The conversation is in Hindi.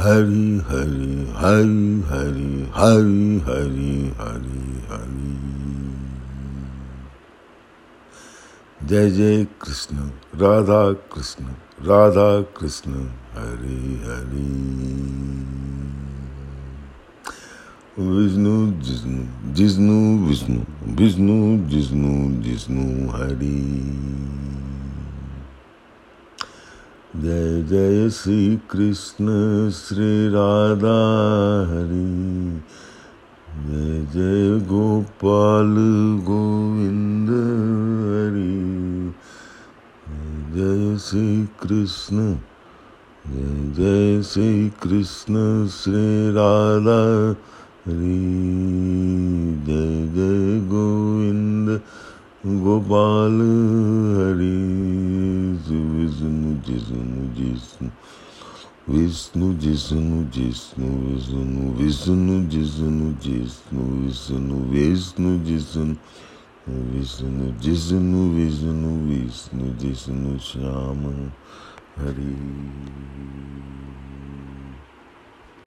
Hari Hari Hari Hari Hari Hari Hari Hari Jai Jai Krishna Radha Krishna Radha Krishna Hari Hari Vishnu Jisnu Jisnu Vishnu Vishnu Jisnu Jishnu Hari Jai Jai Shri Krishna Shri Radha Hari. Jai Jai Gopal Govind Hari. Jai Shri Krishna Jai Jai Shri Krishna Shri Radha Hari. Jai Jai Govind Gopal Vishnu Jishnu Jishnu Vishnu Jishnu Jishnu Vishnu Vishnu Jishnu Jishnu Vishnu Vishnu Jishnu Vishnu Jishnu Vishnu Vishnu Jishnu Shyam Hari